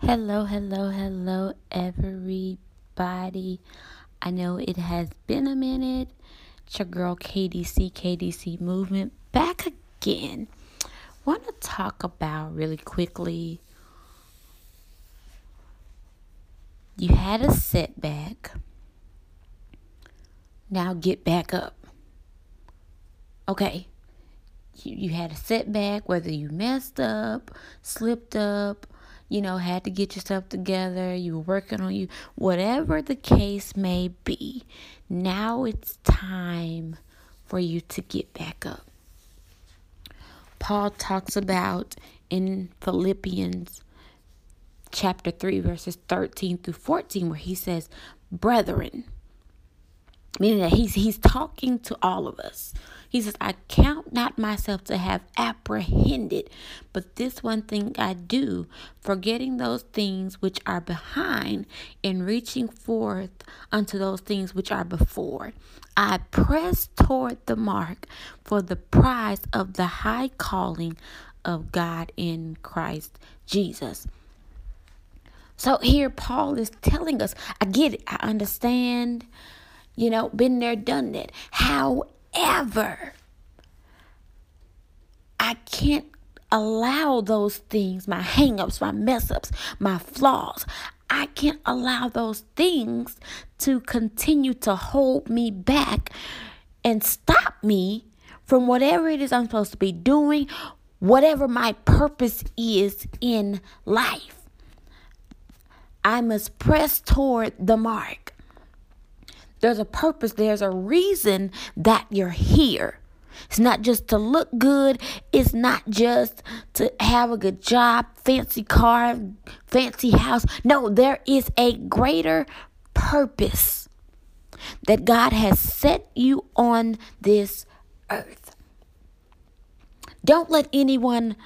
Hello, hello, hello, everybody. I know it has been a minute. It's your girl KDC, KDC Movement, back again. Want to talk about really quickly. You had a setback. Now get back up. Okay. You, you had a setback, whether you messed up, slipped up, you know, had to get yourself together, you were working on you, whatever the case may be, now it's time for you to get back up. Paul talks about in Philippians chapter 3, verses 13 through 14, where he says, Brethren, meaning that he's he's talking to all of us. He says, I count not myself to have apprehended, but this one thing I do, forgetting those things which are behind and reaching forth unto those things which are before. I press toward the mark for the prize of the high calling of God in Christ Jesus. So here Paul is telling us, I get it, I understand, you know, been there, done that. However, I can't allow those things, my hangups, my mess ups, my flaws. I can't allow those things to continue to hold me back and stop me from whatever it is I'm supposed to be doing, whatever my purpose is in life. I must press toward the mark. There's a purpose, there's a reason that you're here. It's not just to look good, it's not just to have a good job, fancy car, fancy house. No, there is a greater purpose that God has set you on this earth. Don't let anyone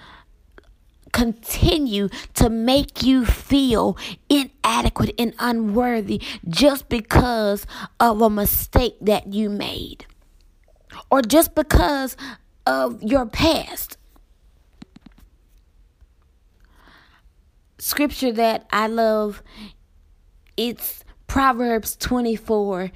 continue to make you feel inadequate and unworthy just because of a mistake that you made or just because of your past. Scripture that I love it's Proverbs 24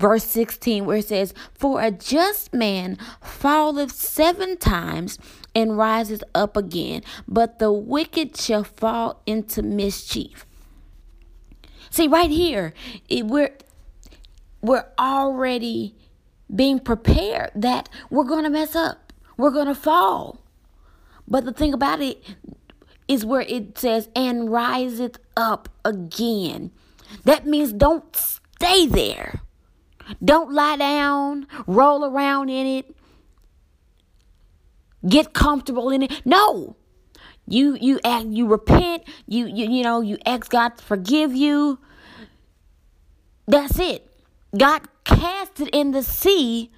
verse 16 where it says for a just man falleth seven times and rises up again, but the wicked shall fall into mischief. See, right here, it, we're we're already being prepared that we're going to mess up. We're going to fall. But the thing about it is where it says, and riseth up again. That means don't stay there. Don't lie down, roll around in it, get comfortable in it. No. You you act you repent, you you you know, you ask God to forgive you. That's it. God cast it in the sea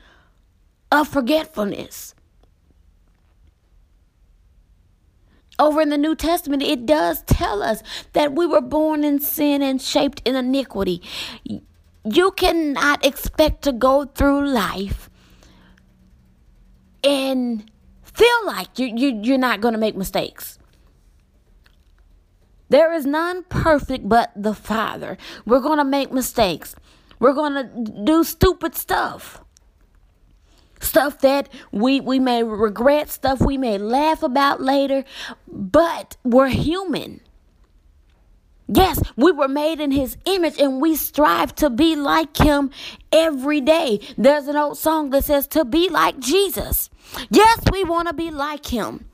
of forgetfulness. Over in the New Testament, it does tell us that we were born in sin and shaped in iniquity. You cannot expect to go through life and feel like you, you, you're not going to make mistakes. There is none perfect but the Father. We're going to make mistakes. We're going to do stupid stuff. Stuff that we, we may regret, stuff we may laugh about later, but we're human. Yes, we were made in his image and we strive to be like him every day. There's an old song that says to be like Jesus. Yes, we want to be like him.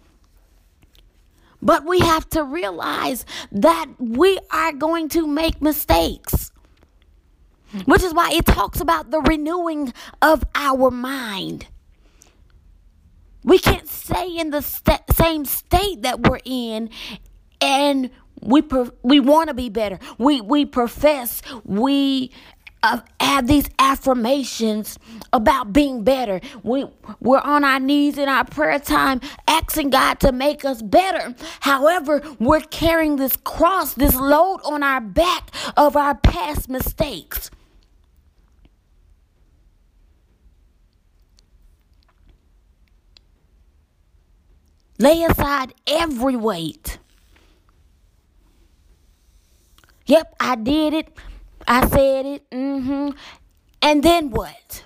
But we have to realize that we are going to make mistakes. Which is why it talks about the renewing of our mind. We can't stay in the st- same state that we're in and we per- we want to be better. We we profess we uh, have these affirmations about being better. We we're on our knees in our prayer time asking God to make us better. However, we're carrying this cross, this load on our back of our past mistakes. Lay aside every weight. Yep, I did it. I said it. Mm-hmm. And then what?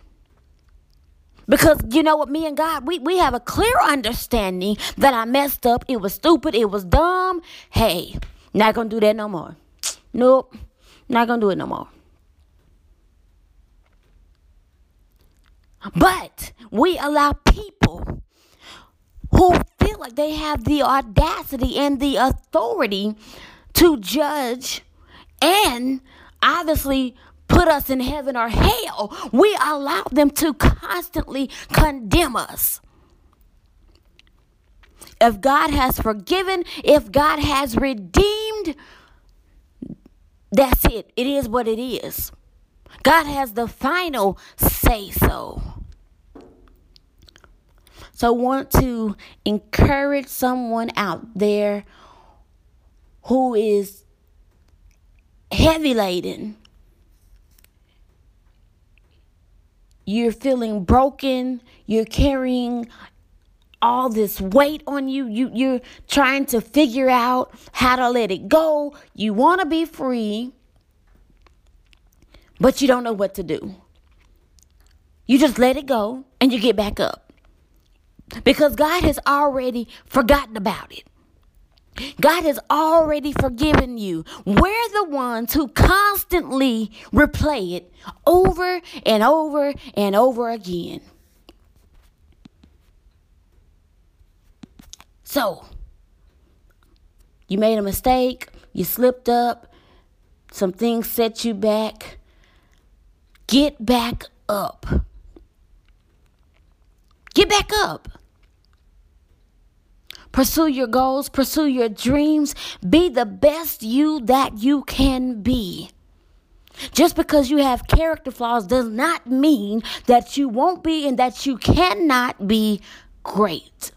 Because you know what, me and God, we, we have a clear understanding that I messed up. It was stupid. It was dumb. Hey, not gonna do that no more. Nope, not gonna do it no more. But we allow people who feel like they have the audacity and the authority to judge and obviously put us in heaven or hell. We allow them to constantly condemn us. If God has forgiven, if God has redeemed, that's it. It is what it is. God has the final say so. So, I want to encourage someone out there who is heavy laden. You're feeling broken. You're carrying all this weight on you. You you're trying to figure out how to let it go. You want to be free, but you don't know what to do. You just let it go and you get back up because God has already forgotten about it. God has already forgiven you. We're the ones who constantly replay it over and over and over again. So, you made a mistake, you slipped up, some things set you back. Get back up. Get back up. Pursue your goals, pursue your dreams, be the best you that you can be. Just because you have character flaws does not mean that you won't be and that you cannot be great.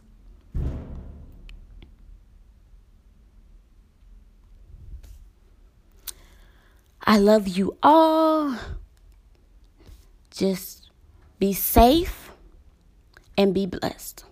I love you all. Just be safe and be blessed.